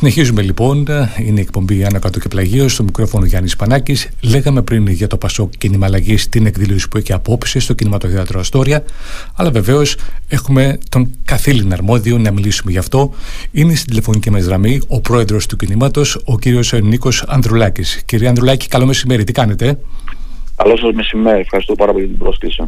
Συνεχίζουμε λοιπόν. Είναι η εκπομπή Άνω Κάτω και Πλαγίο. Στο μικρόφωνο Γιάννης Πανάκης. Λέγαμε πριν για το Πασό Κίνημα Αλλαγής την εκδήλωση που έχει απόψε στο κινηματοθέατρο Αστόρια. Αλλά βεβαίως έχουμε τον καθήλυνα αρμόδιο να μιλήσουμε γι' αυτό. Είναι στην τηλεφωνική μας γραμμή ο πρόεδρος του κινήματος, ο κύριος Νίκος Ανδρουλάκης. Κύριε Ανδρουλάκη, καλό μεσημέρι. Τι κάνετε; Καλό σας μεσημέρι. Ευχαριστώ πάρα πολύ για την πρόσκληση.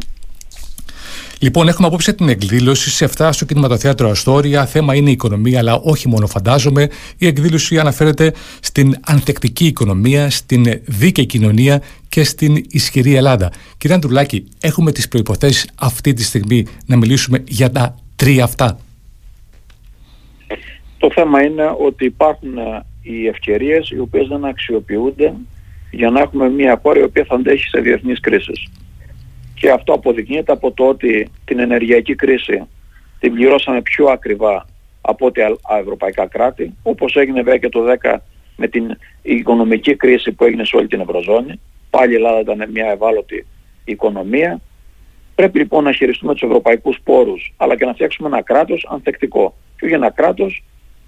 Λοιπόν, έχουμε απόψε την εκδήλωση σε αυτά στο κινηματοθέατρο Αστόρια. Θέμα είναι η οικονομία, αλλά όχι μόνο φαντάζομαι. Η εκδήλωση αναφέρεται στην ανθεκτική οικονομία, στην δίκαιη κοινωνία και στην ισχυρή Ελλάδα. Κύριε Αντρουλάκη, έχουμε τις προποθέσει αυτή τη στιγμή να μιλήσουμε για τα τρία αυτά; Το θέμα είναι ότι υπάρχουν ε, οι ευκαιρίες οι οποίες δεν αξιοποιούνται για να έχουμε μια χώρα η οποία θα αντέχει σε διεθνείς κρίσεις. Και αυτό αποδεικνύεται από το ότι την ενεργειακή κρίση την πληρώσαμε πιο ακριβά από ό,τι ευρωπαϊκά κράτη, όπως έγινε βέβαια και το 10 με την οικονομική κρίση που έγινε σε όλη την Ευρωζώνη. Πάλι η Ελλάδα ήταν μια ευάλωτη οικονομία. Πρέπει λοιπόν να χειριστούμε τους ευρωπαϊκούς πόρους, αλλά και να φτιάξουμε ένα κράτος ανθεκτικό. Και όχι ένα κράτος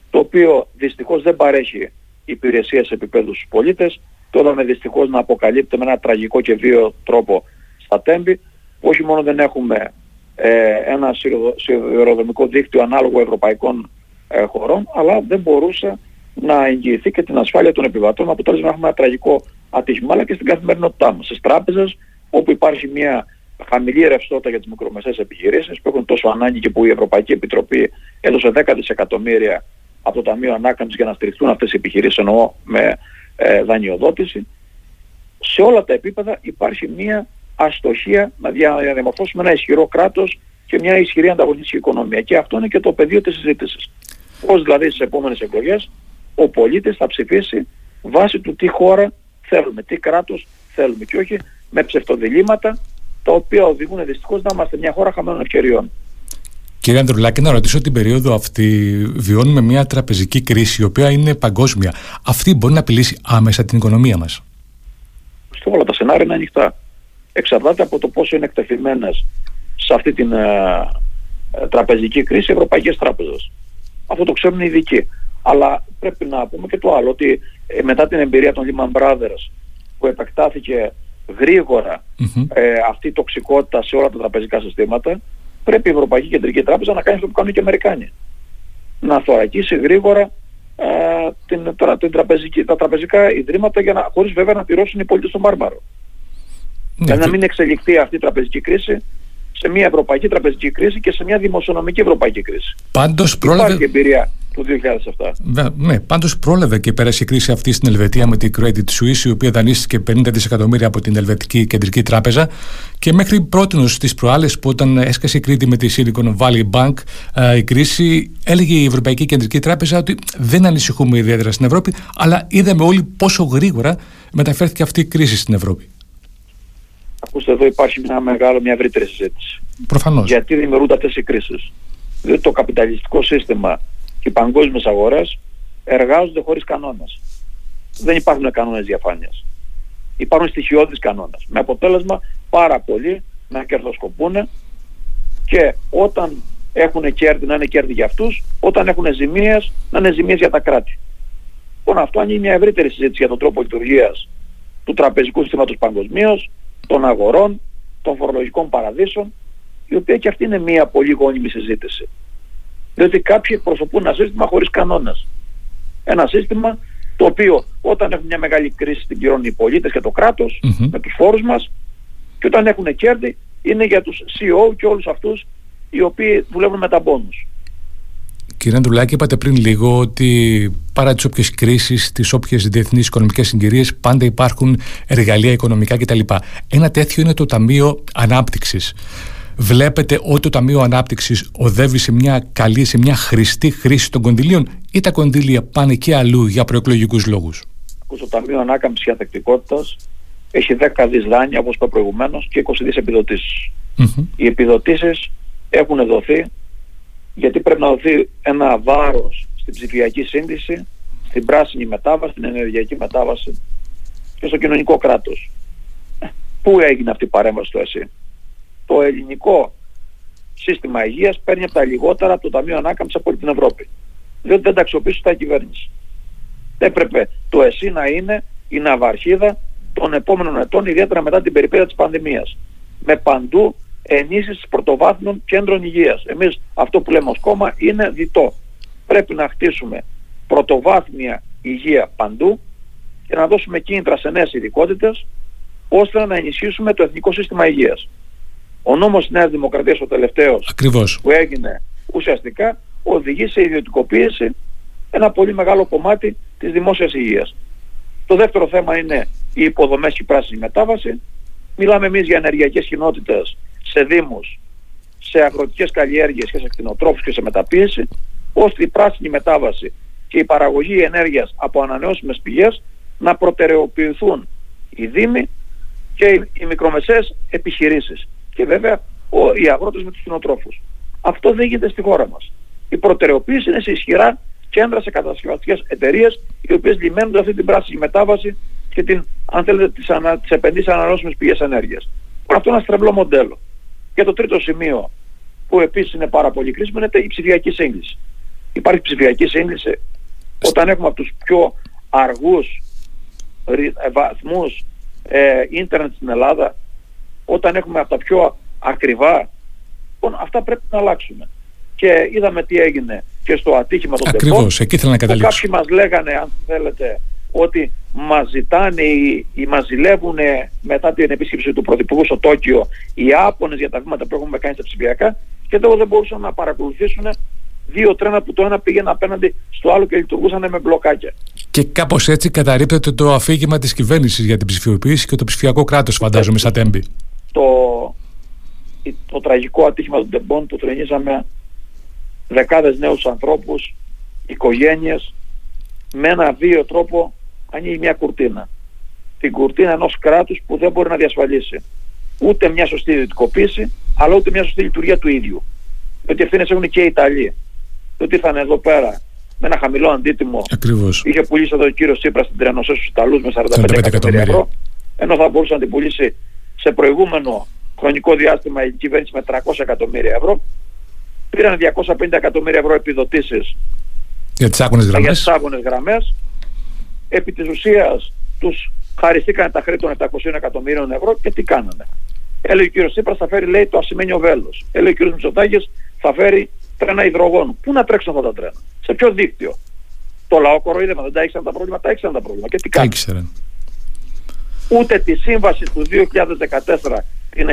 το οποίο δυστυχώς δεν παρέχει υπηρεσίες επίπεδου στους πολίτες, το είδαμε δυστυχώς να αποκαλύπτει με ένα τραγικό και βίο τρόπο στα Τέμπη που όχι μόνο δεν έχουμε ε, ένα σιδηροδρομικό δίκτυο ανάλογο ευρωπαϊκών ε, χωρών αλλά δεν μπορούσε να εγγυηθεί και την ασφάλεια των επιβατών αποτέλεσμα να έχουμε ένα τραγικό ατύχημα αλλά και στην καθημερινότητά μας. Στις τράπεζες όπου υπάρχει μια χαμηλή ρευστότητα για τις μικρομεσαίες επιχειρήσεις που έχουν τόσο ανάγκη και που η Ευρωπαϊκή Επιτροπή έδωσε 10 δισεκατομμύρια από το Ταμείο Ανάκαμψης για να στηριχθούν αυτές οι επιχειρήσεις εννοώ με ε, δανειοδότηση. Σε όλα τα επίπεδα υπάρχει μια αστοχία να διαμορφώσουμε ένα ισχυρό κράτος και μια ισχυρή ανταγωνιστική οικονομία. Και αυτό είναι και το πεδίο της συζήτησης. Πώς δηλαδή στις επόμενες εκλογές ο πολίτης θα ψηφίσει βάσει του τι χώρα θέλουμε, τι κράτος θέλουμε και όχι με ψευτοδιλήμματα τα οποία οδηγούν δυστυχώς να είμαστε μια χώρα χαμένων ευκαιριών. Κύριε Ανδρουλάκη, να ρωτήσω την περίοδο αυτή. Βιώνουμε μια τραπεζική κρίση, η οποία είναι παγκόσμια. Αυτή μπορεί να απειλήσει άμεσα την οικονομία μας. Στο όλα τα σενάρια είναι ανοιχτά εξαρτάται από το πόσο είναι εκτεθειμένες σε αυτή την ε, ε, τραπεζική κρίση οι ευρωπαϊκές τράπεζες. Αυτό το ξέρουν οι ειδικοί. Αλλά πρέπει να πούμε και το άλλο, ότι ε, μετά την εμπειρία των Lehman Brothers που επεκτάθηκε αυτή η τοξικότητα σε όλα τα τραπεζικά συστήματα, πρέπει η Ευρωπαϊκή Κεντρική Τράπεζα να κάνει αυτό που κάνουν και οι Αμερικάνοι. Να θωρακίσει γρήγορα την, την τραπεζική, τα τραπεζικά ιδρύματα για να, χωρίς βέβαια να πληρώσουν οι πολίτες στον Μπάρμπαρο. Ναι, για να μην εξελιχθεί αυτή η τραπεζική κρίση σε μια ευρωπαϊκή τραπεζική κρίση και σε μια δημοσιονομική ευρωπαϊκή κρίση. Πάντως πρόλαβε... Υπάρχει εμπειρία του 2007. ναι, πάντως πρόλαβε και πέρασε η κρίση αυτή στην Ελβετία με την Credit Suisse η οποία δανείστηκε 50 δισεκατομμύρια από την Ελβετική Κεντρική Τράπεζα και μέχρι πρώτη στις προάλλες που όταν έσκασε η Κρήτη με τη Silicon Valley Bank η κρίση έλεγε η Ευρωπαϊκή Κεντρική Τράπεζα ότι δεν ανησυχούμε ιδιαίτερα στην Ευρώπη αλλά είδαμε όλοι πόσο γρήγορα μεταφέρθηκε αυτή η κρίση στην Ευρώπη. Ακούστε εδώ υπάρχει μια μεγάλη, μια ευρύτερη συζήτηση. Προφανώς. Γιατί δημιουργούνται αυτές οι κρίσεις. Διότι το καπιταλιστικό σύστημα και οι παγκόσμιες αγορές εργάζονται χωρίς κανόνες. Δεν υπάρχουν κανόνες διαφάνειας. Υπάρχουν στοιχειώδεις κανόνες. Με αποτέλεσμα πάρα πολλοί να κερδοσκοπούν και όταν έχουν κέρδη να είναι κέρδη για αυτούς, όταν έχουν ζημίες να είναι ζημίες για τα κράτη. Λοιπόν αυτό είναι μια ευρύτερη συζήτηση για τον τρόπο λειτουργίας του τραπεζικού συστήματος παγκοσμίως, των αγορών, των φορολογικών παραδείσων, η οποία και αυτή είναι μια πολύ γόνιμη συζήτηση. Διότι κάποιοι εκπροσωπούν ένα σύστημα χωρίς κανόνες. Ένα σύστημα το οποίο όταν έχουν μια μεγάλη κρίση την πληρώνουν οι πολίτες και το κρατος με τους φόρους μας και όταν έχουν κέρδη είναι για τους CEO και όλους αυτούς οι οποίοι δουλεύουν με τα μπόνους. Κύριε Αντρουλάκη, είπατε πριν λίγο ότι παρά τις όποιες κρίσεις, τις όποιες διεθνείς οικονομικές συγκυρίες, πάντα υπάρχουν εργαλεία οικονομικά κτλ. Ένα τέτοιο είναι το Ταμείο Ανάπτυξης. Βλέπετε ότι το Ταμείο Ανάπτυξης οδεύει σε μια καλή, σε μια χρηστή χρήση των κονδυλίων ή τα κονδύλια πάνε και αλλού για προεκλογικούς λόγους; Το Ταμείο Ανάκαμψης και Ανθεκτικότητας έχει 10 δι δάνεια, όπως είπα προηγουμένως, και 20 δις επιδοτήσεις. Οι επιδοτήσεις έχουν δοθεί γιατί πρέπει να δοθεί ένα βάρος στην ψηφιακή σύνδεση, στην πράσινη μετάβαση, στην ενεργειακή μετάβαση και στο κοινωνικό κράτος. Ε, πού έγινε αυτή η παρέμβαση στο ΕΣΥ; Το ελληνικό σύστημα υγείας παίρνει από τα λιγότερα από το Ταμείο Ανάκαμψης από όλη την Ευρώπη. Διότι δεν τα αξιοποιήσει τα κυβέρνηση. Έπρεπε το ΕΣΥ να είναι η ναυαρχίδα των επόμενων ετών, ιδιαίτερα μετά την περιπέτεια της πανδημίας. Με παντού ενίσχυσης πρωτοβάθμιων κέντρων υγείας. Εμείς αυτό που λέμε ως κόμμα είναι διτό. Πρέπει να χτίσουμε πρωτοβάθμια υγεία παντού και να δώσουμε κίνητρα σε νέες ειδικότητες ώστε να ενισχύσουμε το εθνικό σύστημα υγείας. Ο νόμος της Νέας Δημοκρατίας ο τελευταίος Ακριβώς. που έγινε ουσιαστικά οδηγεί σε ιδιωτικοποίηση ένα πολύ μεγάλο κομμάτι της δημόσιας υγείας. Το δεύτερο θέμα είναι οι υποδομές και η πράσινη μετάβαση. Μιλάμε εμείς για ενεργειακές κοινότητες σε δήμους, σε αγροτικές καλλιέργειες και σε κτηνοτρόφους και σε μεταποίηση, ώστε η πράσινη μετάβαση και η παραγωγή ενέργειας από ανανεώσιμες πηγές να προτεραιοποιηθούν οι δήμοι και οι μικρομεσαίες επιχειρήσεις. Και βέβαια οι αγρότες με τους κτηνοτρόφους. Αυτό δεν γίνεται στη χώρα μας. Η προτεραιοποίηση είναι σε ισχυρά κέντρα σε κατασκευαστικές εταιρείες οι οποίες λιμένουν αυτή την πράσινη μετάβαση και την, αν θέλετε, τις, ανα, τις επενδύσεις ανανεώσιμες πηγές ενέργειας. Αυτό είναι ένα στρεβλό μοντέλο. Και το τρίτο σημείο που επίσης είναι πάρα πολύ κρίσιμο είναι η ψηφιακή σύγκληση. Υπάρχει ψηφιακή σύγκληση όταν έχουμε από τους πιο αργούς ε, βαθμούς ε, ίντερνετ στην Ελλάδα, όταν έχουμε από τα πιο ακριβά, λοιπόν, αυτά πρέπει να αλλάξουμε. Και είδαμε τι έγινε και στο ατύχημα των Ακριβώς, εκεί ήθελα να καταλήξω. Κάποιοι μας λέγανε, αν θέλετε, ότι μας ζητάνε ή, ή μας ζηλεύουν μετά την επίσκεψη του Πρωθυπουργού στο Τόκιο οι άπονες για τα βήματα που έχουμε κάνει στα ψηφιακά και εδώ δεν μπορούσαν να παρακολουθήσουν δύο τρένα που το ένα πήγαινε απέναντι στο άλλο και λειτουργούσαν με μπλοκάκια. Και κάπως έτσι καταρρύπτεται το αφήγημα της κυβέρνησης για την ψηφιοποίηση και το ψηφιακό κράτος, φαντάζομαι, σαν τέμπη. Το, το τραγικό ατύχημα των τεμπών που τρενίζαμε δεκάδες νέους ανθρώπους, οικογένειες, με ένα βίο τρόπο ανοίγει μια κουρτίνα. Την κουρτίνα ενός κράτους που δεν μπορεί να διασφαλίσει ούτε μια σωστή ιδιωτικοποίηση, αλλά ούτε μια σωστή λειτουργία του ίδιου. Διότι ευθύνες έχουν και οι Ιταλοί. Διότι ήρθαν εδώ πέρα με ένα χαμηλό αντίτιμο. Ακριβώς. Είχε πουλήσει εδώ ο κύριος Τσίπρας στην Τρενοσέ στους Ιταλούς με 45 εκατομμύρια ευρώ. Ενώ θα μπορούσε να την πουλήσει σε προηγούμενο χρονικό διάστημα η κυβέρνηση με 300 εκατομμύρια ευρώ. Πήραν 250 εκατομμύρια ευρώ επιδοτήσεις για τις άγονε γραμμές. Επί της ουσίας τους χαριστήκαν τα χρέη των 700 εκατομμύριων ευρώ και τι κάνανε. Έλεγε ο κύριος Τσίπρας θα φέρει λέει το ασημένιο βέλος. Έλεγε ο κύριος Μητσοτάκης θα φέρει τρένα υδρογόνου. Πού να τρέξουν αυτά τα τρένα, σε ποιο δίκτυο; Το λαό κοροϊδεύμα, δεν τα ήξεραν τα προβλήματα, τα ήξεραν τα προβλήματα. Και τι κάνουν. Ούτε τη σύμβαση του 2014, την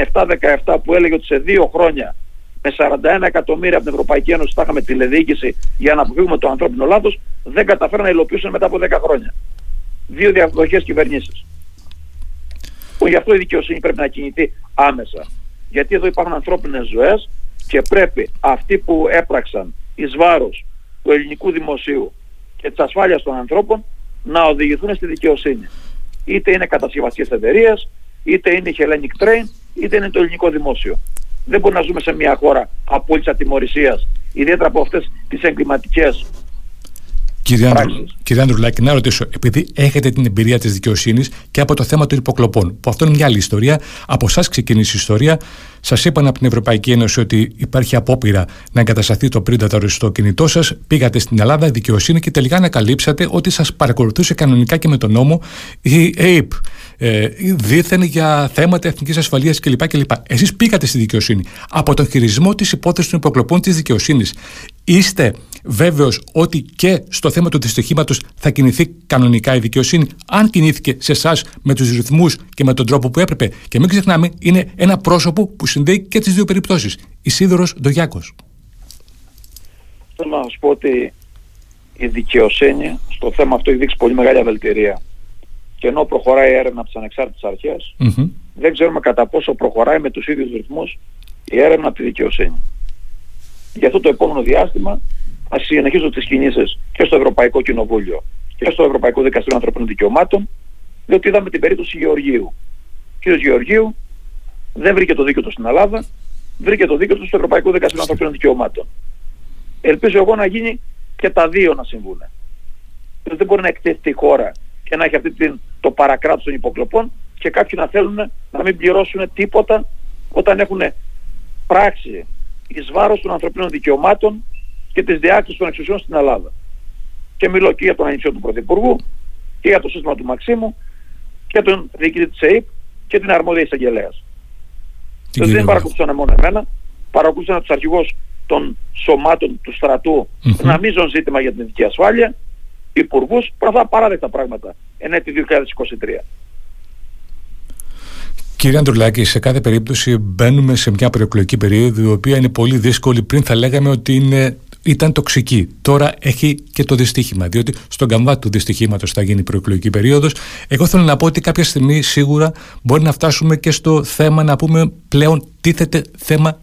717 που έλεγε ότι σε δύο χρόνια με 41 εκατομμύρια από την Ευρωπαϊκή Ένωση θα είχαμε τηλεδιοίκηση για να αποφύγουμε το ανθρώπινο λάθος, δεν καταφέραν να υλοποιήσουν μετά από 10 χρόνια. Δύο διαδοχέ κυβερνήσεις. Που γι' αυτό η δικαιοσύνη πρέπει να κινηθεί άμεσα. Γιατί εδώ υπάρχουν ανθρώπινες ζωές και πρέπει αυτοί που έπραξαν εις βάρος του ελληνικού δημοσίου και της ασφάλειας των ανθρώπων να οδηγηθούν στη δικαιοσύνη. Είτε είναι κατασκευαστικές εταιρείες, είτε είναι η Hellenic Train, είτε είναι το ελληνικό δημόσιο. Δεν μπορούμε να ζούμε σε μια χώρα απόλυτη ατιμορρησίας, ιδιαίτερα από αυτές τις εγκληματικές Κύριε, Άντρου, κύριε Ανδρουλάκη, να ρωτήσω, επειδή έχετε την εμπειρία της δικαιοσύνης και από το θέμα των υποκλοπών, που αυτό είναι μια άλλη ιστορία, από εσάς ξεκίνησε η ιστορία, Σας είπαν από την Ευρωπαϊκή Ένωση ότι υπάρχει απόπειρα να εγκατασταθεί το Predator στο κινητό σας. Πήγατε στην Ελλάδα, δικαιοσύνη και τελικά ανακαλύψατε ότι σας παρακολουθούσε κανονικά και με τον νόμο η ΑΕΠ. Ε, δίθεν για θέματα εθνικής ασφαλείας κλπ. κλπ. Εσείς πήγατε στη δικαιοσύνη. Από τον χειρισμό της υπόθεσης των υποκλοπών της δικαιοσύνης, είστε βέβαιος ότι και στο θέμα του δυστυχήματος θα κινηθεί κανονικά η δικαιοσύνη, αν κινήθηκε σε εσάς με τους ρυθμούς και με τον τρόπο που έπρεπε. Και μην ξεχνάμε, είναι ένα πρόσωπο που συνδέει και τις δύο περιπτώσεις. Ισίδωρο Ντογιάκος. Θέλω να σας πω ότι η δικαιοσύνη στο θέμα αυτό έχει δείξει πολύ μεγάλη αδελτηρία. Και ενώ προχωράει η έρευνα από τις ανεξάρτητες αρχές, mm-hmm. δεν ξέρουμε κατά πόσο προχωράει με τους ίδιους ρυθμούς η έρευνα από τη δικαιοσύνη. Για αυτό το επόμενο διάστημα θα συνεχίσω τις κινήσεις και στο Ευρωπαϊκό Κοινοβούλιο και στο Ευρωπαϊκό Δικαστήριο Ανθρωπίνων Δικαιωμάτων, διότι είδαμε την περίπτωση Γεωργίου. Ο κ. Γεωργίου δεν βρήκε το δίκαιο του στην Ελλάδα, βρήκε το δίκαιο του στο Ευρωπαϊκό Δικαστήριο Ανθρωπίνων Δικαιωμάτων. Ελπίζω εγώ να γίνει και τα δύο να συμβούν. Δεν μπορεί να εκτεθεί η χώρα και να έχει αυτή την, το παρακράτος των υποκλοπών και κάποιοι να θέλουν να μην πληρώσουν τίποτα όταν έχουν πράξει εις βάρος των ανθρωπίνων δικαιωμάτων και της διάκρισης των εξουσιών στην Ελλάδα. Και μιλώ και για τον ανιψιό του Πρωθυπουργού και για το σύστημα του Μαξίμου και τον διοικητή της ΕΕΠ και την αρμόδια εισαγγελέας. Δεν παρακολουθούσαν μόνο εμένα, παρακολουθούσαν τους αρχηγούς των σωμάτων του στρατού, mm-hmm. ένα μείζον ζήτημα για την ειδική ασφάλεια, υπουργούς, αυτά παράδεκτα πράγματα, εν έτη 2023. Κύριε Αντρουλάκη, σε κάθε περίπτωση μπαίνουμε σε μια προεκλογική περίοδο η οποία είναι πολύ δύσκολη. Πριν θα λέγαμε ότι είναι, ήταν τοξική. Τώρα έχει και το δυστύχημα, διότι στον καμβά του δυστυχήματος θα γίνει η προεκλογική περίοδος. Εγώ θέλω να πω ότι κάποια στιγμή σίγουρα μπορεί να φτάσουμε και στο θέμα να πούμε πλέον τίθεται θέμα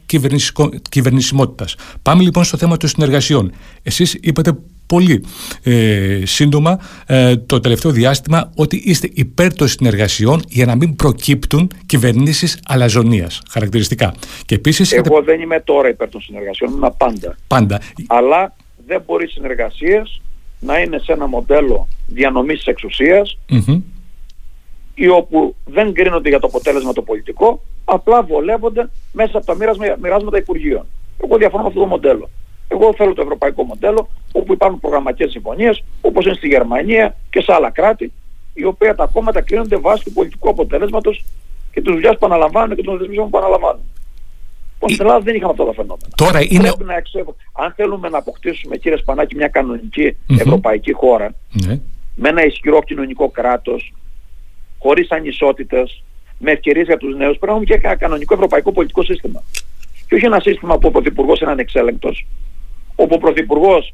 κυβερνησιμότητας. Πάμε λοιπόν στο θέμα των συνεργασιών. Εσείς είπατε πολύ ε, σύντομα ε, το τελευταίο διάστημα ότι είστε υπέρ των συνεργασιών για να μην προκύπτουν κυβερνήσεις αλαζονίας χαρακτηριστικά. Και επίσης, Εγώ δεν είμαι τώρα υπέρ των συνεργασιών, είμαι πάντα. Πάντα. Αλλά δεν μπορεί οι συνεργασίες να είναι σε ένα μοντέλο διανομής εξουσίας mm-hmm. ή όπου δεν κρίνονται για το αποτέλεσμα το πολιτικό, απλά βολεύονται μέσα από τα μοιράσματα υπουργείων. Εγώ διαφωνώ με αυτό το μοντέλο. Εγώ θέλω το ευρωπαϊκό μοντέλο όπου υπάρχουν προγραμματικές συμφωνίες όπως είναι στη Γερμανία και σε άλλα κράτη οι οποία τα κόμματα κρίνονται βάσει του πολιτικού αποτελέσματος και του δουλειάς που αναλαμβάνουν και των δεσμίσεων που αναλαμβάνουν. Λοιπόν, στην Ελλάδα δεν είχαμε αυτά τα φαινόμενα. Τώρα είναι... να αν θέλουμε να αποκτήσουμε, κύριε Σπανάκη, μια κανονική ευρωπαϊκή χώρα ναι. με ένα ισχυρό κοινωνικό κράτος, χωρίς ανισότητες, με ευκαιρίες για τους νέους, πρέπει να έχουμε και ένα κανονικό ευρωπαϊκό πολιτικό σύστημα. Και όχι ένα σύστημα που ο Πρωθυπουργός είναι ανεξέλεγκτος, όπου ο Πρωθυπουργός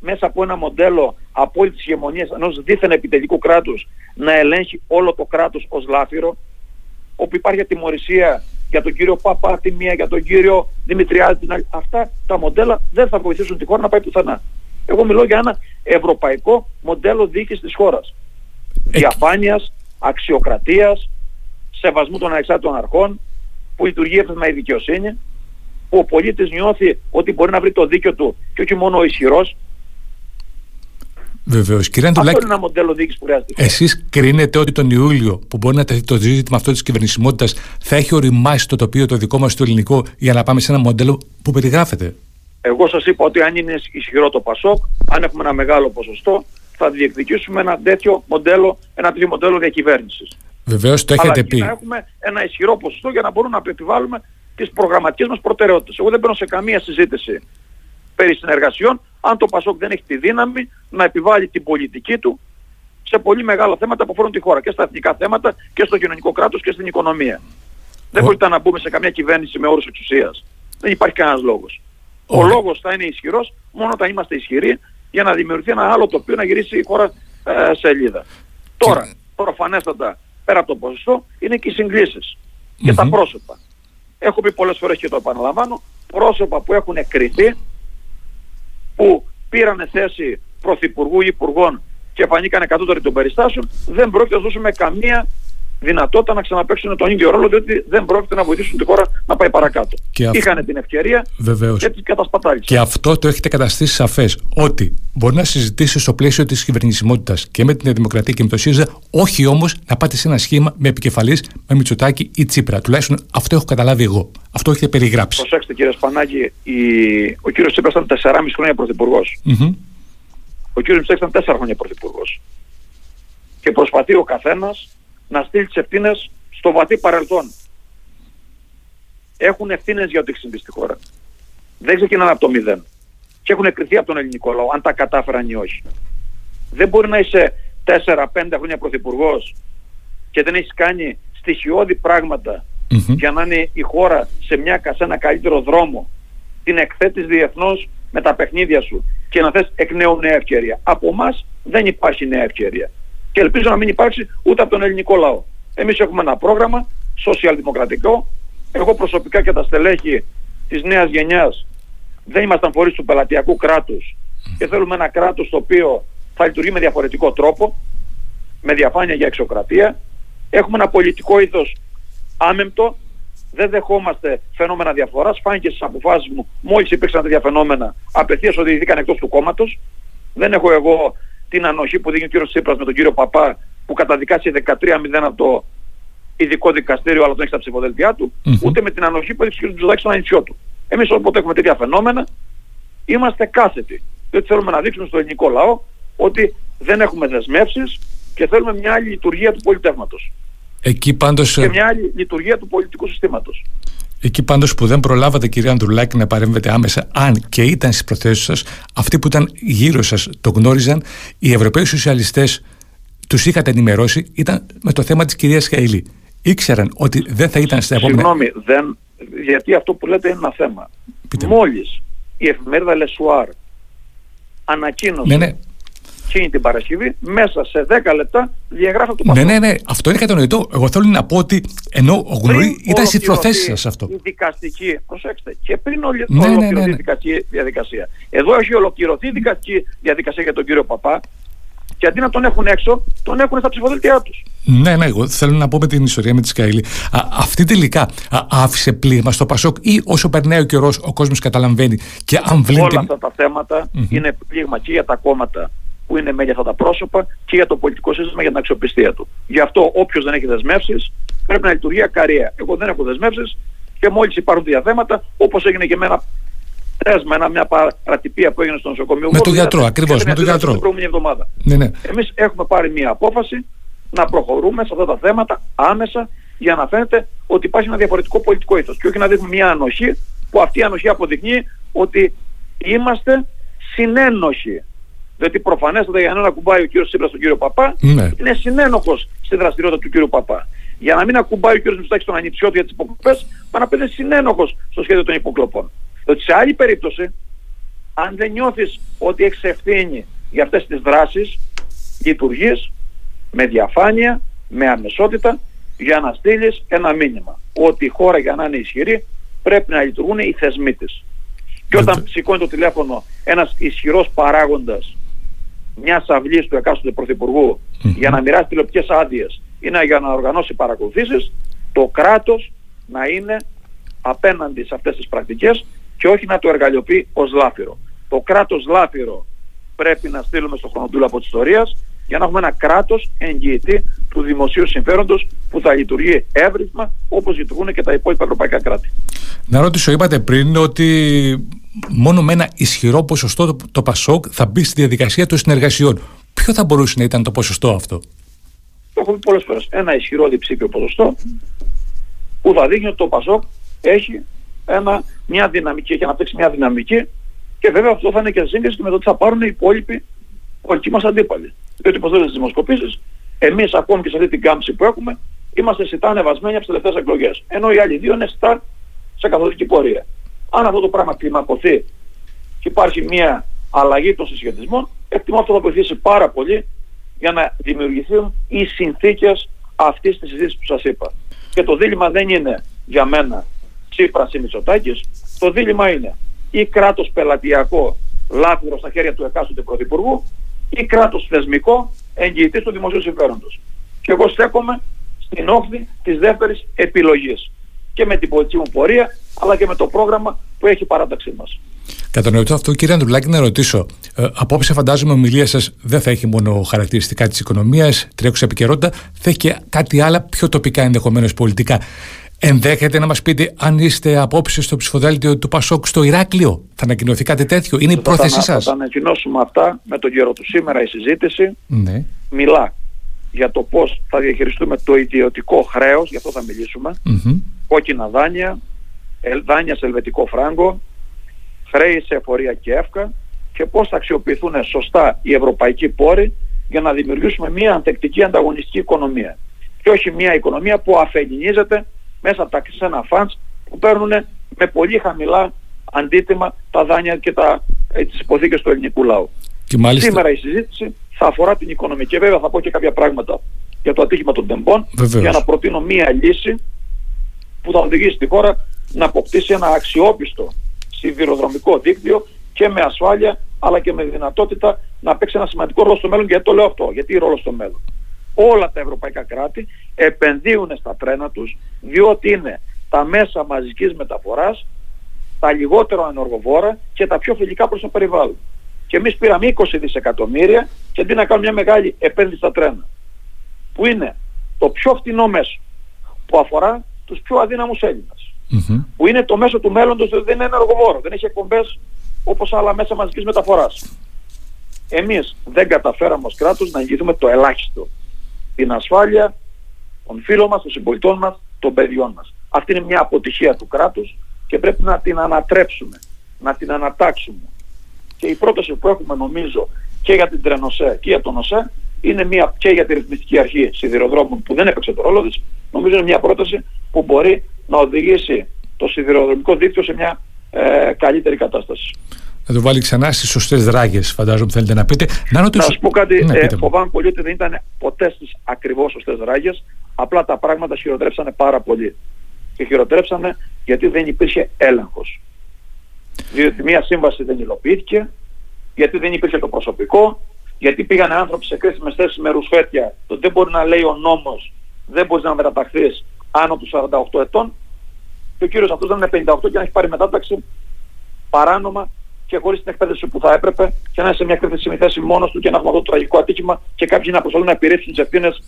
μέσα από ένα μοντέλο απόλυτης ηγεμονίας ενός δίθεν επιτελικού κράτους να ελέγχει όλο το κράτος ως λάφυρο, όπου υπάρχει ατιμορρησία για τον κύριο Παπά τη μία, για τον κύριο Δημητριάδη την άλλη. Αυτά τα μοντέλα δεν θα βοηθήσουν τη χώρα να πάει πουθενά. Εγώ μιλώ για ένα ευρωπαϊκό μοντέλο διοίκησης της χώρας. Διαφάνειας, αξιοκρατίας, σεβασμού των ανεξάρτητων αρχών, που λειτουργεί έπρεπε η δικαιοσύνη, που ο πολίτης νιώθει ότι μπορεί να βρει το δίκιο του και όχι μόνο ο ισχυρός. Βεβαίως. Κύριε Αντουλάκη, αυτό είναι ένα μοντέλο διοίκησης που χρειάζεται. Εσείς κρίνετε ότι τον Ιούλιο, που μπορεί να τεθεί το ζήτημα αυτό της κυβερνησιμότητας, θα έχει οριμάσει το τοπίο το δικό μας το ελληνικό για να πάμε σε ένα μοντέλο που περιγράφεται; Εγώ σας είπα ότι αν είναι ισχυρό το Πασόκ, αν έχουμε ένα μεγάλο ποσοστό, θα διεκδικήσουμε ένα τέτοιο μοντέλο, ένα τέτοιο μοντέλο διακυβέρνησης. Βεβαίως το έχετε Αλλά πει. Να έχουμε ένα ισχυρό ποσοστό για να μπορούμε να επιβάλλουμε τις προγραμματικές μας προτεραιότητες. Εγώ δεν μπαίνω σε καμία συζήτηση περί συνεργασιών αν το Πασόκ δεν έχει τη δύναμη να επιβάλλει την πολιτική του σε πολύ μεγάλα θέματα που αφορούν τη χώρα και στα εθνικά θέματα και στο κοινωνικό κράτος και στην οικονομία. Δεν μπορείτε να μπούμε σε καμία κυβέρνηση με όρους εξουσίας. Δεν υπάρχει κανένας λόγος. Ο λόγος θα είναι ισχυρός μόνο όταν είμαστε ισχυροί για να δημιουργηθεί ένα άλλο τοπίο να γυρίσει η χώρα ε, σελίδα. Τώρα, προφανέστατα, πέρα από το ποσοστό, είναι και οι συγκλήσεις και τα πρόσωπα έχω πει πολλές φορές και το επαναλαμβάνω, πρόσωπα που έχουν κριθεί, που πήραν θέση πρωθυπουργού ή υπουργών και φανήκαν εκατότεροι των περιστάσεων, δεν πρόκειται να δώσουμε καμία δυνατότητα να ξαναπαίξουν τον ίδιο ρόλο, διότι δεν πρόκειται να βοηθήσουν τη χώρα να πάει παρακάτω. Και Είχαν την ευκαιρία Βεβαίως. και την κατασπατάλησαν. Και αυτό το έχετε καταστήσει σαφές. Ότι μπορεί να συζητήσεις στο πλαίσιο της κυβερνησιμότητας και με την Δημοκρατία και με το ΣΥΡΙΖΑ, όχι όμως να πάτε σε ένα σχήμα με επικεφαλής με Μητσοτάκη ή Τσίπρα. Τουλάχιστον αυτό έχω καταλάβει εγώ. Αυτό έχετε περιγράψει. Προσέξτε κύριε Σπανάκη, η... ο κύριος Τσίπρας ήταν 4,5 χρόνια πρωθυπουργός. Mm-hmm. Ο κύριος Μητσοτάκης ήταν 4 χρόνια πρωθυπουργός. Και προσπαθεί ο καθένας να στείλει τις ευθύνες στο βαθύ παρελθόν. Έχουν ευθύνες για ό,τι έχει συμβεί στη χώρα. Δεν ξεκινάνε από το μηδέν. Και έχουν εκριθεί από τον ελληνικό λαό, αν τα κατάφεραν ή όχι. Δεν μπορεί να είσαι 4-5 χρόνια πρωθυπουργός και δεν έχεις κάνει στοιχειώδη πράγματα mm-hmm. για να είναι η χώρα σε, μια, σε ένα καλύτερο δρόμο. Την εκθέτεις διεθνώς με τα παιχνίδια σου και να θες εκ νέου νέα ευκαιρία. Από εμάς δεν υπάρχει νέα ευκαιρία και ελπίζω να μην υπάρξει ούτε από τον ελληνικό λαό. Εμείς έχουμε ένα πρόγραμμα σοσιαλδημοκρατικό. Εγώ προσωπικά και τα στελέχη της νέας γενιάς δεν ήμασταν φορείς του πελατειακού κράτους και θέλουμε ένα κράτος το οποίο θα λειτουργεί με διαφορετικό τρόπο, με διαφάνεια για εξοκρατία. Έχουμε ένα πολιτικό ήθος άμεμπτο, δεν δεχόμαστε φαινόμενα διαφοράς. Φάνηκε στις αποφάσεις μου, μόλις υπήρξαν τέτοια φαινόμενα, απευθείας οδηγηθήκαν εκτός του κόμματος. Δεν έχω εγώ την ανοχή που δίνει ο κύριος Τσίπρας με τον κύριο Παπά που καταδικάσει 13-0 από το ειδικό δικαστήριο αλλά τον έχει στα ψηφοδέλτια του, mm-hmm. ούτε με την ανοχή που έχει ο κ. Τζουδάκης στον ανιψιό του. Εμείς όποτε έχουμε τέτοια φαινόμενα είμαστε κάθετοι. Διότι θέλουμε να δείξουμε στο ελληνικό λαό ότι δεν έχουμε δεσμεύσεις και θέλουμε μια άλλη λειτουργία του πολιτεύματος. Εκεί πάντως... Και μια άλλη λειτουργία του πολιτικού συστήματος. Εκεί πάντως που δεν προλάβατε, κυρία Ανδρουλάκη, να παρέμβετε άμεσα, αν και ήταν στις προθέσεις σας, αυτοί που ήταν γύρω σας το γνώριζαν, οι Ευρωπαίοι Σοσιαλιστές τους είχατε ενημερώσει, ήταν με το θέμα της κυρίας Χαηλή. Ήξεραν ότι δεν θα ήταν στα επόμενα. Συγγνώμη, δεν, γιατί αυτό που λέτε είναι ένα θέμα. Μόλις η εφημερίδα Λεσουάρ ανακοίνωσε ναι, ναι εκείνη την Παρασκευή, μέσα σε 10 λεπτά διαγράφω το Ναι, ναι, ναι, αυτό είναι κατανοητό. Εγώ θέλω να πω ότι ενώ ο Γνωρί ήταν στι προθέσει σας αυτό. Η δικαστική, προσέξτε, και πριν ολοι... ναι, ναι, ολοκληρωθεί ναι, ναι. η δικαστική διαδικασία. Εδώ έχει ολοκληρωθεί η δικαστική διαδικασία για τον κύριο Παπά και αντί να τον έχουν έξω, τον έχουν στα ψηφοδέλτια τους. Ναι, ναι, εγώ θέλω να πω με την ιστορία με τη Σκαίλη. αυτή τελικά α, άφησε πλήγμα στο Πασόκ ή όσο περνάει ο καιρός ο κόσμος καταλαβαίνει και αν βλέπει. Όλα αυτά τα θέματα mm-hmm. είναι πλήγμα και για τα κόμματα που είναι με για αυτά τα πρόσωπα και για το πολιτικό σύστημα για την αξιοπιστία του. Γι' αυτό όποιος δεν έχει δεσμεύσεις πρέπει να λειτουργεί ακαρία. Εγώ δεν έχω δεσμεύσεις και μόλις υπάρχουν διαδέματα, όπως έγινε και με ένα τέσμα, μια παρατυπία που έγινε στο νοσοκομείο. Με τον γιατρό, ακριβώς. Με τον γιατρό. Την προηγούμενη εβδομάδα. Ναι, ναι. Εμείς έχουμε πάρει μια απόφαση να προχωρούμε σε αυτά τα θέματα άμεσα για να φαίνεται ότι υπάρχει ένα διαφορετικό πολιτικό ήθος. Και όχι να δείχνουμε μια ανοχή που αυτή η ανοχή αποδεικνύει ότι είμαστε συνένοχοι διότι προφανέστατα για να κουμπάει ο κύριος Τσίπρας στον κύριο Παπά, ναι. είναι συνένοχος στη δραστηριότητα του κύριου Παπά. Για να μην ακουμπάει ο κύριος Μητσοτάκης στον ανιψιώτη για τις υποκλοπέ, πάνω να είναι συνένοχος στο σχέδιο των υποκλοπών. Διότι σε άλλη περίπτωση, αν δεν νιώθεις ότι έχεις ευθύνη για αυτές τις δράσεις, λειτουργείς με διαφάνεια, με αμεσότητα, για να στείλεις ένα μήνυμα. Ότι η χώρα για να είναι ισχυρή πρέπει να λειτουργούν οι θεσμοί της. Και όταν σηκώνει το τηλέφωνο ένας ισχυρός παράγοντας μια αυλή του εκάστοτε πρωθυπουργού για να μοιράσει τηλεοπτικές άδειες ή να, για να οργανώσει παρακολουθήσεις, το κράτος να είναι απέναντι σε αυτές τις πρακτικές και όχι να το εργαλειοποιεί ως λάφυρο. Το κράτος λάφυρο πρέπει να στείλουμε στο χρονοτούλαπο τη ιστορία για να έχουμε ένα κράτος εγγυητή του δημοσίου συμφέροντος που θα λειτουργεί εύρυθμα όπως λειτουργούν και τα υπόλοιπα ευρωπαϊκά κράτη. Να ρωτήσω, είπατε πριν ότι μόνο με ένα ισχυρό ποσοστό το, το ΠΑΣΟΚ θα μπει στη διαδικασία των συνεργασιών. Ποιο θα μπορούσε να ήταν το ποσοστό αυτό; Το έχω πει πολλές φορές. Ένα ισχυρό διψήφιο ποσοστό που θα δείχνει ότι το ΠΑΣΟΚ έχει ένα, μια δυναμική, έχει αναπτύξει μια δυναμική και βέβαια αυτό θα είναι και σύγκριση με το τι θα πάρουν οι υπόλοιποι πολιτικοί μας αντίπαλοι. Διότι όπω λέτε στις δημοσκοπήσεις, εμείς ακόμη και σε αυτή την κάμψη που έχουμε, είμαστε σιτά ανεβασμένοι από τις τελευταίες εκλογές. Ενώ οι άλλοι δύο είναι σιτά σε καθοδική πορεία. Αν αυτό το πράγμα κλιμακωθεί και υπάρχει μια αλλαγή των συσχετισμών, εκτιμώ αυτό θα βοηθήσει πάρα πολύ για να δημιουργηθούν οι συνθήκες αυτής της συζήτησης που σας είπα. Και το δίλημα δεν είναι για μένα Τσίπρας ή Μητσοτάκης. Το δίλημα είναι ή κράτος πελατειακό λάθρος στα χέρια του εκάστοτε πρωθυπουργού ή κράτος θεσμικό εγγυητής του δημοσίου συμφέροντος. Και εγώ στέκομαι στην όχθη της δεύτερης επιλογής και με την πολιτική μου πορεία αλλά και με το πρόγραμμα που έχει η παράταξή μας. Κατανοητό αυτό, κύριε Ανδρουλάκη, να ρωτήσω. Ε, απόψε, φαντάζομαι, η ομιλίας σας δεν θα έχει μόνο χαρακτηριστικά της οικονομίας, τρέχουσα επικαιρότητα, θα έχει και κάτι άλλο πιο τοπικά ενδεχομένως πολιτικά. Ενδέχεται να μας πείτε αν είστε απόψε στο ψηφοδέλτιο του Πασόκ στο Ηράκλειο. Θα ανακοινωθεί κάτι τέτοιο, είναι η πρόθεσή σα. Θα τα ανακοινώσουμε αυτά με τον καιρό του. Σήμερα η συζήτηση ναι. μιλά για το πώς θα διαχειριστούμε το ιδιωτικό χρέος, γι' αυτό θα μιλήσουμε. Mm-hmm. Κόκκινα δάνεια, δάνεια σε ελβετικό φράγκο, χρέη σε εφορία και εύκα και πώς θα αξιοποιηθούν σωστά οι ευρωπαϊκοί πόροι για να δημιουργήσουμε μια ανθεκτική ανταγωνιστική οικονομία. Και όχι μια οικονομία που αφενινίζεται μέσα από τα ξένα φαντς που παίρνουν με πολύ χαμηλά αντίτιμα τα δάνεια και τα, ε, τις υποθήκες του ελληνικού λαού. Και μάλιστα... Σήμερα η συζήτηση θα αφορά την οικονομική. Και βέβαια θα πω και κάποια πράγματα για το ατύχημα των τεμπών για να προτείνω μία λύση που θα οδηγήσει τη χώρα να αποκτήσει ένα αξιόπιστο σιδηροδρομικό δίκτυο και με ασφάλεια αλλά και με δυνατότητα να παίξει ένα σημαντικό ρόλο στο μέλλον. Γιατί το λέω αυτό, γιατί ρόλο στο μέλλον. Όλα τα ευρωπαϊκά κράτη επενδύουν στα τρένα τους διότι είναι τα μέσα μαζικής μεταφοράς τα λιγότερο ενεργοβόρα και τα πιο φιλικά προς το περιβάλλον. Και εμείς πήραμε 20 δισεκατομμύρια και αντί να κάνουμε μια μεγάλη επένδυση στα τρένα που είναι το πιο φτηνό μέσο που αφορά τους πιο αδύναμους Έλληνες mm-hmm. που είναι το μέσο του μέλλοντος, δεν είναι ενεργοβόρο, δεν έχει εκπομπές όπως άλλα μέσα μαζικής μεταφοράς. εμείς δεν καταφέραμε ως κράτος να εγγυηθούμε το ελάχιστο. Την ασφάλεια των φίλων μας, των συμπολιτών μας, των παιδιών μας. Αυτή είναι μια αποτυχία του κράτους και πρέπει να την ανατρέψουμε, να την ανατάξουμε. Και η πρόταση που έχουμε νομίζω και για την Τρενοσέ και για τον ΟΣΕ είναι μια και για τη ρυθμιστική αρχή σιδηροδρόμων που δεν έπαιξε το ρόλο της, νομίζω είναι μια πρόταση που μπορεί να οδηγήσει το σιδηροδρομικό δίκτυο σε μια ε, καλύτερη κατάσταση. Θα το βάλει ξανά στις σωστές δράγε, φαντάζομαι θέλετε να πείτε. Να, ρωτήσω... να σα πω κάτι. Ναι, ε, φοβάμαι πολύ ότι δεν ήταν ποτέ στις ακριβώς σωστές δράγε. Απλά τα πράγματα χειροτρέψανε πάρα πολύ. Και χειροτρέψανε γιατί δεν υπήρχε έλεγχος. Διότι μία σύμβαση δεν υλοποιήθηκε, γιατί δεν υπήρχε το προσωπικό, γιατί πήγαν άνθρωποι σε κρίσιμες θέσεις με ρουσφέτια. Το δεν μπορεί να λέει ο νόμος, δεν μπορείς να μεταταχθείς άνω του 48 ετών. Και ο κύριος αυτός δεν είναι 58 και να έχει πάρει μετάταξη παράνομα και χωρίς την εκπαίδευση που θα έπρεπε και να είναι σε μια κρίσιμη θέση μόνος του και να έχουμε αυτό το τραγικό ατύχημα και κάποιοι να προσπαθούν να επιρρέψουν τις ευθύνες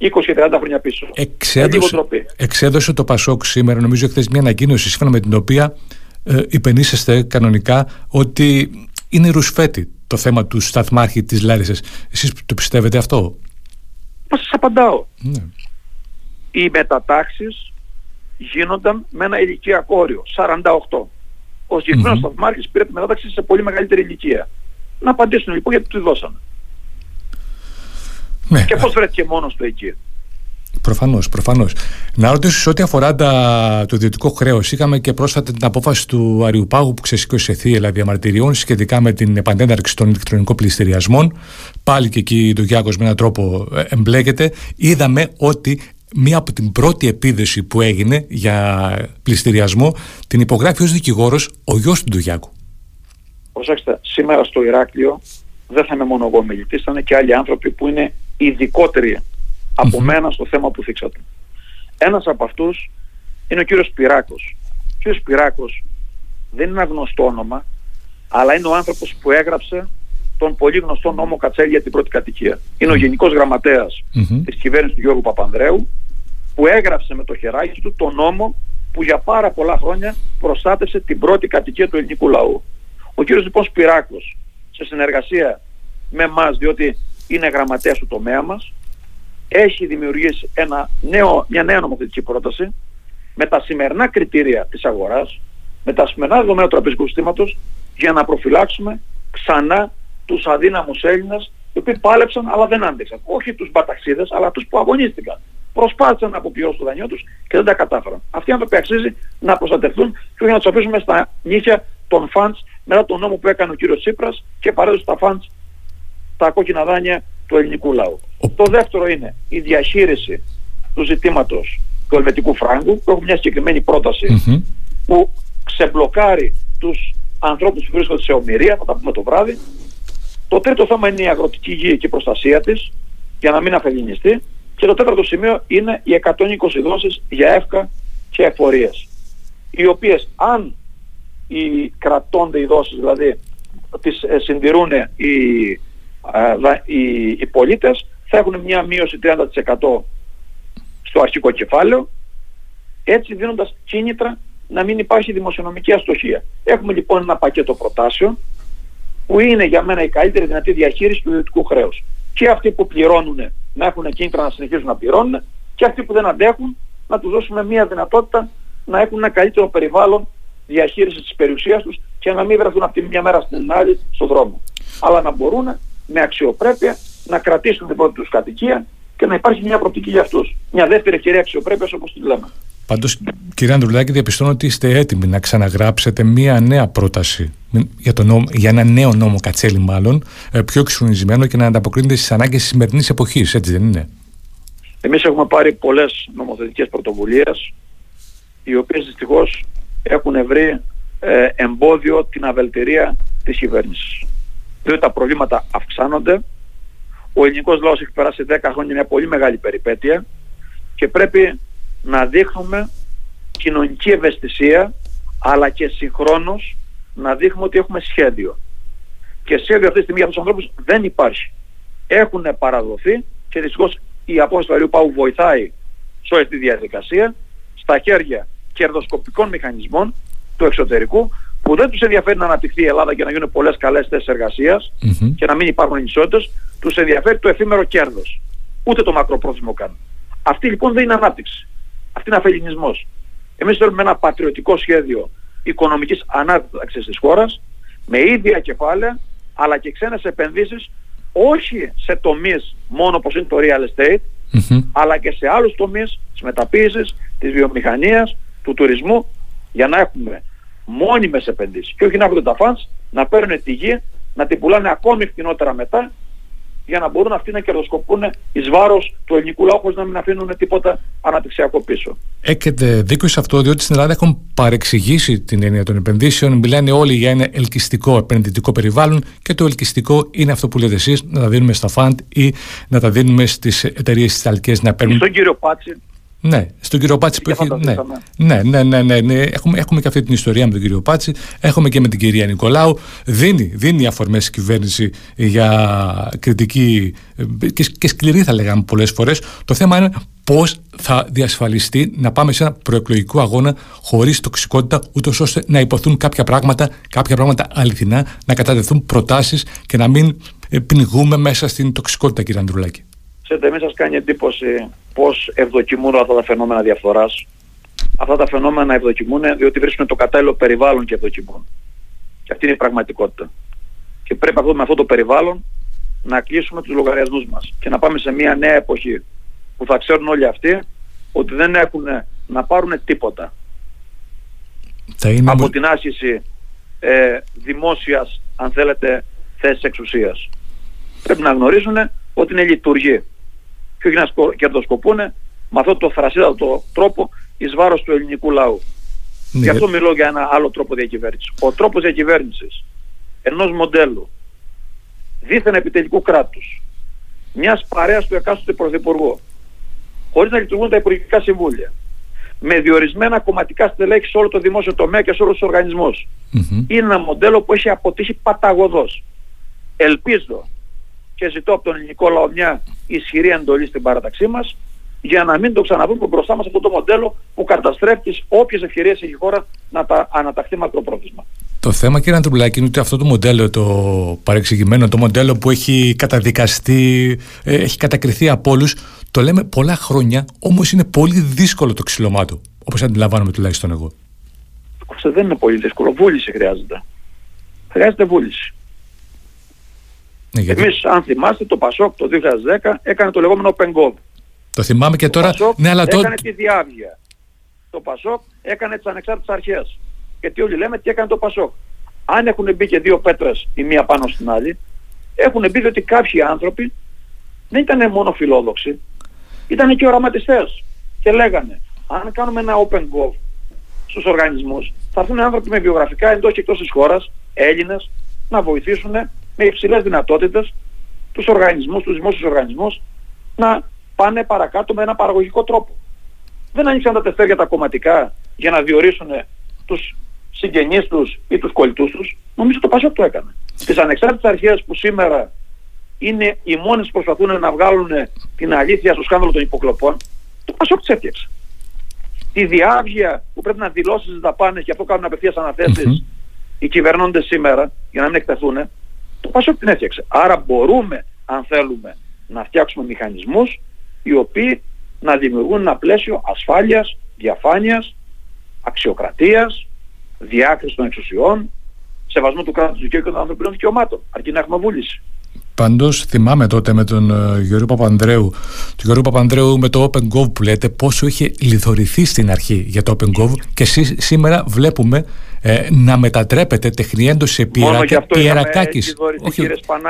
20-30 χρόνια πίσω. Εξέδωσε, εξέδωσε το Πασόκ σήμερα, νομίζω, χθε μια ανακοίνωση σύμφωνα με την οποία ε, υπενήσεστε κανονικά ότι είναι ρουσφέτη το θέμα του σταθμάρχη της Λάρισας. Εσείς το πιστεύετε αυτό; Μα σας απαντάω. Ναι. Οι μετατάξεις γίνονταν με ένα ηλικιακό όριο, 48. Ο συγκεκριμένος mm-hmm. σταθμάρχης πήρε τη μετάταξη σε πολύ μεγαλύτερη ηλικία. Να απαντήσουν λοιπόν γιατί του δώσανε. Ναι. Και πώς βρέθηκε μόνος του εκεί. Προφανώς, προφανώς. Να ρωτήσω σε ό,τι αφορά τα, το ιδιωτικό χρέος. Είχαμε και πρόσφατα την απόφαση του Αριουπάγου που ξεσήκωσε θύελα διαμαρτυριών σχετικά με την επανένταρξη των ηλεκτρονικών πληστηριασμών. Πάλι και εκεί το Γιάκο με έναν τρόπο ε, εμπλέκεται. Είδαμε ότι μία από την πρώτη επίδεση που έγινε για πληστηριασμό την υπογράφει ως δικηγόρος ο γιος του Ντουγιάκου. Προσέξτε, σήμερα στο Ηράκλειο δεν θα είμαι μόνο εγώ μιλητής, θα είναι και άλλοι άνθρωποι που είναι ειδικότεροι από μένα στο θέμα που θίξατε. Ένας από αυτούς είναι ο κύριος Πυράκος. Ο κύριος Πυράκος δεν είναι ένα γνωστό όνομα, αλλά είναι ο άνθρωπος που έγραψε τον πολύ γνωστό νόμο Κατσέλη για την πρώτη κατοικία. Είναι ο Γενικός Γραμματέας mm-hmm. της κυβέρνησης του Γιώργου Παπανδρέου, που έγραψε με το χεράκι του τον νόμο που για πάρα πολλά χρόνια προστάτευσε την πρώτη κατοικία του ελληνικού λαού. Ο κύριος λοιπόν Σπυράκος, σε συνεργασία με εμά, διότι είναι γραμματέας του τομέα μας, έχει δημιουργήσει ένα νέο, μια νέα νομοθετική πρόταση με τα σημερινά κριτήρια της αγοράς, με τα σημερινά δεδομένα του τραπεζικού συστήματος για να προφυλάξουμε ξανά τους αδύναμους Έλληνες οι οποίοι πάλεψαν αλλά δεν άντεξαν. Όχι τους μπαταξίδες αλλά τους που αγωνίστηκαν. Προσπάθησαν να αποπληρώσουν το δανειό τους και δεν τα κατάφεραν. Αυτοί οι άνθρωποι αξίζει να προστατευτούν και όχι να τους αφήσουμε στα νύχια των φαντς μετά τον νόμο που έκανε ο κύριος Τσίπρας και παρέδωσε τα φαντς τα κόκκινα δάνεια του ελληνικού λαού. Το δεύτερο είναι η διαχείριση του ζητήματος του ελβετικού φράγκου που έχουμε μια συγκεκριμένη που ξεμπλοκάρει τους ανθρώπους που βρίσκονται σε ομοιρία, θα τα πούμε το βράδυ. Το τρίτο θέμα είναι η αγροτική γη και η προστασία της για να μην αφελινιστεί. Και το τέταρτο σημείο είναι οι 120 δόσεις για εύκα και εφορίες. Οι οποίες αν οι κρατώνται οι δόσεις, δηλαδή τις ε, συντηρούν οι οι, οι πολίτες θα έχουν μια μείωση 30% στο αρχικό κεφάλαιο έτσι δίνοντας κίνητρα να μην υπάρχει δημοσιονομική αστοχία. Έχουμε λοιπόν ένα πακέτο προτάσεων που είναι για μένα η καλύτερη δυνατή διαχείριση του ιδιωτικού χρέους. Και αυτοί που πληρώνουν να έχουν κίνητρα να συνεχίζουν να πληρώνουν και αυτοί που δεν αντέχουν να τους δώσουμε μια δυνατότητα να έχουν ένα καλύτερο περιβάλλον διαχείρισης της περιουσίας τους και να μην βρεθούν από τη μια μέρα στην άλλη στον δρόμο. Αλλά να μπορούν με αξιοπρέπεια να κρατήσουν την πρώτη τους κατοικία και να υπάρχει μια προοπτική για αυτούς. Μια δεύτερη ευκαιρία αξιοπρέπειας όπως τη λέμε. Πάντως κύριε Ανδρουλάκη διαπιστώνω ότι είστε έτοιμοι να ξαναγράψετε μια νέα πρόταση για, το νόμο, για ένα νέο νόμο Κατσέλη μάλλον ε, πιο εξουνισμένο και να ανταποκρίνεται στις ανάγκες της σημερινής εποχής, έτσι δεν είναι; Εμείς έχουμε πάρει πολλές νομοθετικές πρωτοβουλίες οι οποίες δυστυχώς έχουν βρει ε, εμπόδιο την αβελτερία της κυβέρνησης διότι τα προβλήματα αυξάνονται. Ο ελληνικός λαός έχει περάσει 10 χρόνια μια πολύ μεγάλη περιπέτεια και πρέπει να δείχνουμε κοινωνική ευαισθησία αλλά και συγχρόνως να δείχνουμε ότι έχουμε σχέδιο. Και σχέδιο αυτή τη στιγμή για αυτούς τους ανθρώπους δεν υπάρχει. Έχουν παραδοθεί και δυστυχώς η απόσταση του Αριού Πάου βοηθάει σε όλη τη διαδικασία στα χέρια κερδοσκοπικών μηχανισμών του εξωτερικού που δεν τους ενδιαφέρει να αναπτυχθεί η Ελλάδα και να γίνουν πολλές καλές θέσεις και να μην υπάρχουν ανισότητες, τους ενδιαφέρει το εφήμερο κέρδος. Ούτε το μακροπρόθεσμο κάνουν. Αυτή λοιπόν δεν είναι ανάπτυξη. Αυτή είναι αφελινισμός. Εμείς θέλουμε ένα πατριωτικό σχέδιο οικονομικής ανάπτυξης της χώρας με ίδια κεφάλαια αλλά και ξένες επενδύσεις όχι σε τομείς μόνο όπως είναι το real estate αλλά και σε άλλους τομείς της μεταποίησης, της βιομηχανίας, του τουρισμού για να έχουμε μόνιμες επενδύσεις και όχι να έχουν τα funds να παίρνουν τη γη, να την πουλάνε ακόμη φθηνότερα μετά για να μπορούν αυτοί να κερδοσκοπούν εις βάρος του ελληνικού λαού χωρίς να μην αφήνουν τίποτα αναπτυξιακό πίσω. Έχετε δίκιο σε αυτό, διότι στην Ελλάδα έχουν παρεξηγήσει την έννοια των επενδύσεων. Μιλάνε όλοι για ένα ελκυστικό επενδυτικό περιβάλλον και το ελκυστικό είναι αυτό που λέτε εσείς, να τα δίνουμε στα φαντ ή να τα δίνουμε στις εταιρείες τη να παίρνουν. Στον κύριο Πάτση, ναι, στον κύριο Πάτση που έχει. Ναι, ναι, ναι, ναι, ναι, ναι. Έχουμε, έχουμε και αυτή την ιστορία με τον κύριο Πάτση. Έχουμε και με την κυρία Νικολάου. Δίνει, δίνει αφορμές η κυβέρνηση για κριτική και, και σκληρή, θα λέγαμε πολλές φορές. Το θέμα είναι πώς θα διασφαλιστεί να πάμε σε ένα προεκλογικό αγώνα χωρίς τοξικότητα, ούτως ώστε να υποθούν κάποια πράγματα, κάποια πράγματα αληθινά, να κατατεθούν προτάσεις και να μην πνιγούμε μέσα στην τοξικότητα, κύριε Ανδρουλάκη. Ξέρετε, μην σας κάνει εντύπωση πώς ευδοκιμούν αυτά τα φαινόμενα διαφθοράς. Αυτά τα φαινόμενα ευδοκιμούν διότι βρίσκουν το κατάλληλο περιβάλλον και ευδοκιμούν. Και αυτή είναι η πραγματικότητα. Και πρέπει αυτό, με αυτό το περιβάλλον να κλείσουμε τους λογαριασμούς μας και να πάμε σε μια νέα εποχή που θα ξέρουν όλοι αυτοί ότι δεν έχουν να πάρουν τίποτα από την άσκηση ε, δημόσιας, αν θέλετε, θέσης εξουσίας. Πρέπει να γνωρίζουν ότι είναι λειτουργή και όχι να κερδοσκοπούν με αυτό το θρασίδατο τρόπο εις βάρος του ελληνικού λαού. Ναι. Γι' αυτό μιλώ για ένα άλλο τρόπο διακυβέρνησης. Ο τρόπος διακυβέρνησης ενός μοντέλου δίθεν επιτελικού κράτους, μιας παρέας του εκάστοτε πρωθυπουργού, χωρίς να λειτουργούν τα υπουργικά συμβούλια, με διορισμένα κομματικά στελέχη σε όλο το δημόσιο τομέα και σε όλους τους οργανισμούς. Είναι ένα μοντέλο που έχει αποτύχει παταγωδός. Ελπίζω και ζητώ από τον ελληνικό λαό μια ισχυρή εντολή στην παράταξή μας για να μην το ξαναβρούμε μπροστά μας αυτό το μοντέλο που καταστρέφει τις όποιες ευκαιρίες έχει η χώρα να τα αναταχθεί μακροπρόθεσμα. Το θέμα κύριε Αντρουλάκη είναι ότι αυτό το μοντέλο το παρεξηγημένο, το μοντέλο που έχει καταδικαστεί, ε, έχει κατακριθεί από όλους, το λέμε πολλά χρόνια, όμως είναι πολύ δύσκολο το ξυλωμά του, όπως αντιλαμβάνομαι τουλάχιστον εγώ. δεν είναι πολύ δύσκολο, βούληση χρειάζεται. Χρειάζεται βούληση. Ναι, γιατί... Εμείς αν θυμάστε το Πασόκ το 2010 έκανε το λεγόμενο Open Goal. Το θυμάμαι και το τώρα. Πασόκ ναι, αλλά έκανε τη διάβγεια. Το Πασόκ έκανε τις ανεξάρτητες αρχές. Γιατί όλοι λέμε τι έκανε το Πασόκ. Αν έχουν μπει και δύο πέτρες η μία πάνω στην άλλη, έχουν μπει ότι κάποιοι άνθρωποι δεν ήταν μόνο φιλόδοξοι, ήταν και οραματιστές. Και λέγανε, αν κάνουμε ένα open go στους οργανισμούς, θα έρθουν άνθρωποι με βιογραφικά εντός και εκτός της χώρας, Έλληνες, να βοηθήσουν με υψηλές δυνατότητες τους οργανισμούς, τους δημόσιους οργανισμούς να πάνε παρακάτω με ένα παραγωγικό τρόπο. Δεν ανοίξαν τα τεστέρια τα κομματικά για να διορίσουν τους συγγενείς τους ή τους κολλητούς τους. Νομίζω το Πασόκ το έκανε. Τις ανεξάρτητες αρχές που σήμερα είναι οι μόνες που προσπαθούν να βγάλουν την αλήθεια στο σκάνδαλο των υποκλοπών, το Πασόκ τις έφτιαξε. Τη διάβγεια που πρέπει να δηλώσεις τις δαπάνες και αυτό κάνουν απευθείας αναθέσεις οι κυβερνώντες σήμερα για να μην εκτεθούν, το Πασόκ την έφτιαξε. Άρα μπορούμε, αν θέλουμε, να φτιάξουμε μηχανισμούς οι οποίοι να δημιουργούν ένα πλαίσιο ασφάλειας, διαφάνειας, αξιοκρατίας, διάκρισης των εξουσιών, σεβασμό του κράτους δικαίου και των ανθρωπίνων δικαιωμάτων, αρκεί να έχουμε βούληση. Πάντως θυμάμαι τότε με τον uh, Γιώργο Παπανδρέου, τον Γιώργο Παπανδρέου με το OpenGov που λέτε πόσο είχε λιθορηθεί στην αρχή για το OpenGov και σήμερα βλέπουμε ε, να μετατρέπεται τεχνιέντο σε πιερακάκι.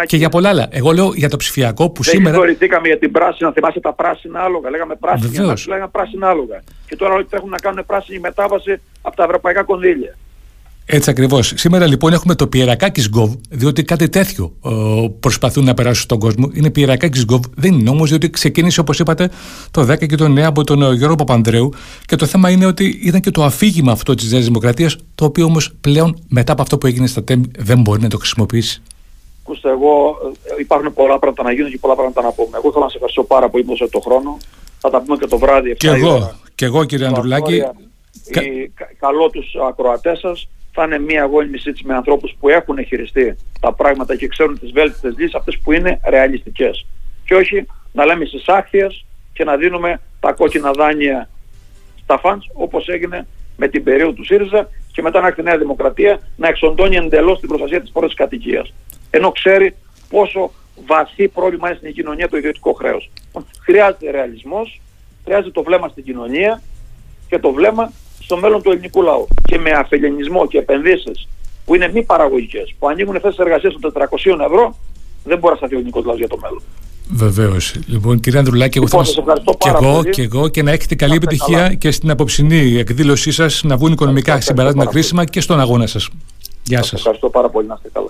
Και για πολλά άλλα. Εγώ λέω για το ψηφιακό που Δεν σήμερα. Δεν για την πράσινα, θυμάσαι τα πράσινα άλογα. Λέγαμε πράσινα, λέγαμε πράσινα άλογα. Και τώρα όλοι τρέχουν να κάνουν πράσινη μετάβαση από τα ευρωπαϊκά κονδύλια. Έτσι ακριβώς. Σήμερα λοιπόν έχουμε το Πιερακάκη Γκοβ, διότι κάτι τέτοιο προσπαθούν να περάσουν στον κόσμο. Είναι Πιερακάκη Γκοβ, δεν είναι όμως, διότι ξεκίνησε όπως είπατε το 10 και το 9 από τον ε, Γιώργο Παπανδρέου. Και το θέμα είναι ότι ήταν και το αφήγημα αυτό της Νέας Δημοκρατίας, το οποίο όμως πλέον μετά από αυτό που έγινε στα ΤΕΜ δεν μπορεί να το χρησιμοποιήσει. Ακούστε, εγώ ε, υπάρχουν πολλά πράγματα να γίνουν και πολλά πράγματα να πούμε. Εγώ θέλω να σε ευχαριστώ πάρα πολύ που το χρόνο. Θα τα πούμε και το βράδυ. Και εγώ, και εγώ κύριε Ανδρουλάκη. Κα... καλό τους ακροατές σας θα είναι μια αγώνιμη συζήτηση με ανθρώπους που έχουν χειριστεί τα πράγματα και ξέρουν τις βέλτιστες λύσεις, αυτές που είναι ρεαλιστικές. Και όχι να λέμε στις άχθειες και να δίνουμε τα κόκκινα δάνεια στα φαντς όπως έγινε με την περίοδο του ΣΥΡΙΖΑ και μετά να έρθει η Νέα Δημοκρατία να εξοντώνει εντελώς την προστασία της πρώτης κατοικίας. Ενώ ξέρει πόσο βαθύ πρόβλημα είναι στην κοινωνία το ιδιωτικό χρέος. Χρειάζεται ρεαλισμός, χρειάζεται το βλέμμα στην κοινωνία και το βλέμμα στο μέλλον του ελληνικού λαού. Και με αφελενισμό και επενδύσεις που είναι μη παραγωγικές, που ανοίγουν θέσεις εργασίας των 400 ευρώ, δεν μπορεί να σταθεί ο ελληνικός λαός για το μέλλον. Βεβαίως. Λοιπόν, κύριε Ανδρουλάκη, εγώ Λοιπόν, θα σας σας- ευχαριστώ και πάρα εγώ, πολύ. και εγώ και να έχετε καλή Να είστε επιτυχία καλά. και στην αποψινή εκδήλωσή σας να βγουν οικονομικά Ευχαριστώ συμπεράσματα πάρα πολύ. κρίσιμα και στον αγώνα σας. Γεια Σας σας. ευχαριστώ πάρα πολύ. Να είστε καλά.